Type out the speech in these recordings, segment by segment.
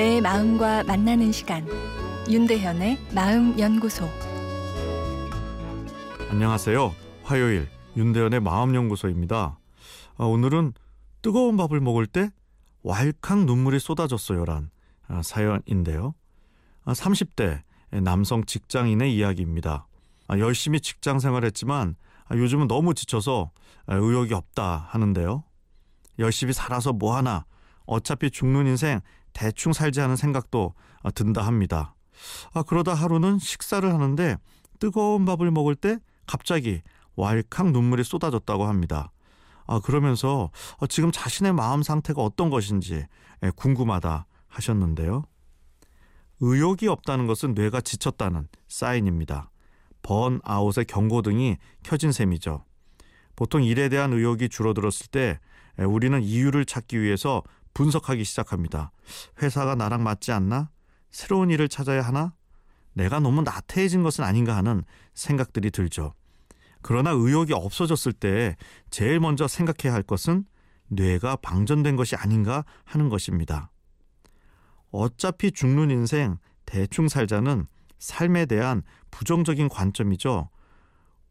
내 마음과 만나는 시간 윤대현의 마음 연구소 안녕하세요. 화요일 윤대현의 마음 연구소입니다. 아, 오늘은 뜨거운 밥을 먹을 때 왈칵 눈물이 쏟아졌어요란 아, 사연인데요. 아, 30대 남성 직장인의 이야기입니다. 아, 열심히 직장 생활했지만 아, 요즘은 너무 지쳐서 아, 의욕이 없다 하는데요. 열심히 살아서 뭐하나 어차피 죽는 인생 대충 살지 하는 생각도 아, 든다 합니다. 아, 그러다 하루는 식사를 하는데 뜨거운 밥을 먹을 때 갑자기 왈칵 눈물이 쏟아졌다고 합니다. 아, 그러면서 어, 지금 자신의 마음 상태가 어떤 것인지 예, 궁금하다 하셨는데요. 의욕이 없다는 것은 뇌가 지쳤다는 사인입니다. 번아웃의 경고등이 켜진 셈이죠. 보통 일에 대한 의욕이 줄어들었을 때 예, 우리는 이유를 찾기 위해서 분석하기 시작합니다. 회사가 나랑 맞지 않나? 새로운 일을 찾아야 하나? 내가 너무 나태해진 것은 아닌가 하는 생각들이 들죠. 그러나 의욕이 없어졌을 때 제일 먼저 생각해야 할 것은 뇌가 방전된 것이 아닌가 하는 것입니다. 어차피 죽는 인생 대충 살자는 삶에 대한 부정적인 관점이죠.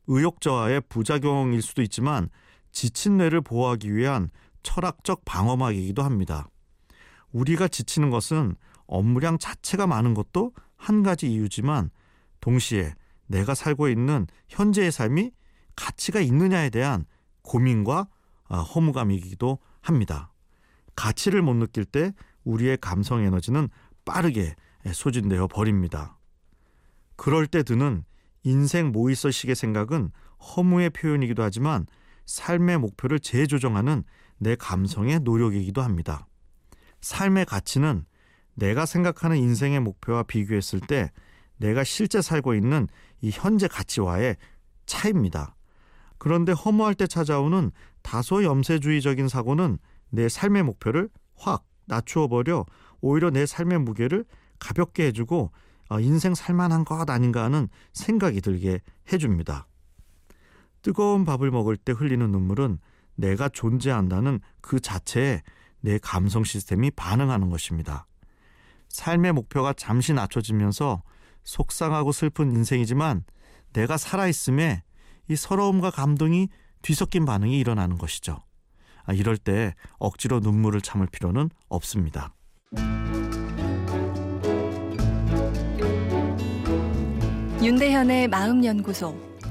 의욕 저하의 부작용일 수도 있지만 지친 뇌를 보호하기 위한 철학적 방어막이기도 합니다. 우리가 지치는 것은 업무량 자체가 많은 것도 한 가지 이유지만 동시에 내가 살고 있는 현재의 삶이 가치가 있느냐에 대한 고민과 아, 허무감이기도 합니다. 가치를 못 느낄 때 우리의 감성 에너지는 빠르게 소진되어 버립니다. 그럴 때 드는 인생 뭐 있어식의 생각은 허무의 표현이기도 하지만 삶의 목표를 재조정하는 내 감성의 노력이기도 합니다. 삶의 가치는 내가 생각하는 인생의 목표와 비교했을 때 내가 실제 살고 있는 이 현재 가치와의 차이입니다. 그런데 허무할 때 찾아오는 다소 염세주의적인 사고는 내 삶의 목표를 확 낮추어 버려 오히려 내 삶의 무게를 가볍게 해주고 어, 인생 살만한 것 아닌가 하는 생각이 들게 해줍니다. 뜨거운 밥을 먹을 때 흘리는 눈물은 내가 존재한다는 그 자체에 내 감성 시스템이 반응하는 것입니다. 삶의 목표가 잠시 낮춰지면서 속상하고 슬픈 인생이지만 내가 살아있음에 이 서러움과 감동이 뒤섞인 반응이 일어나는 것이죠. 아, 이럴 때 억지로 눈물을 참을 필요는 없습니다. 윤대현의 마음 연구소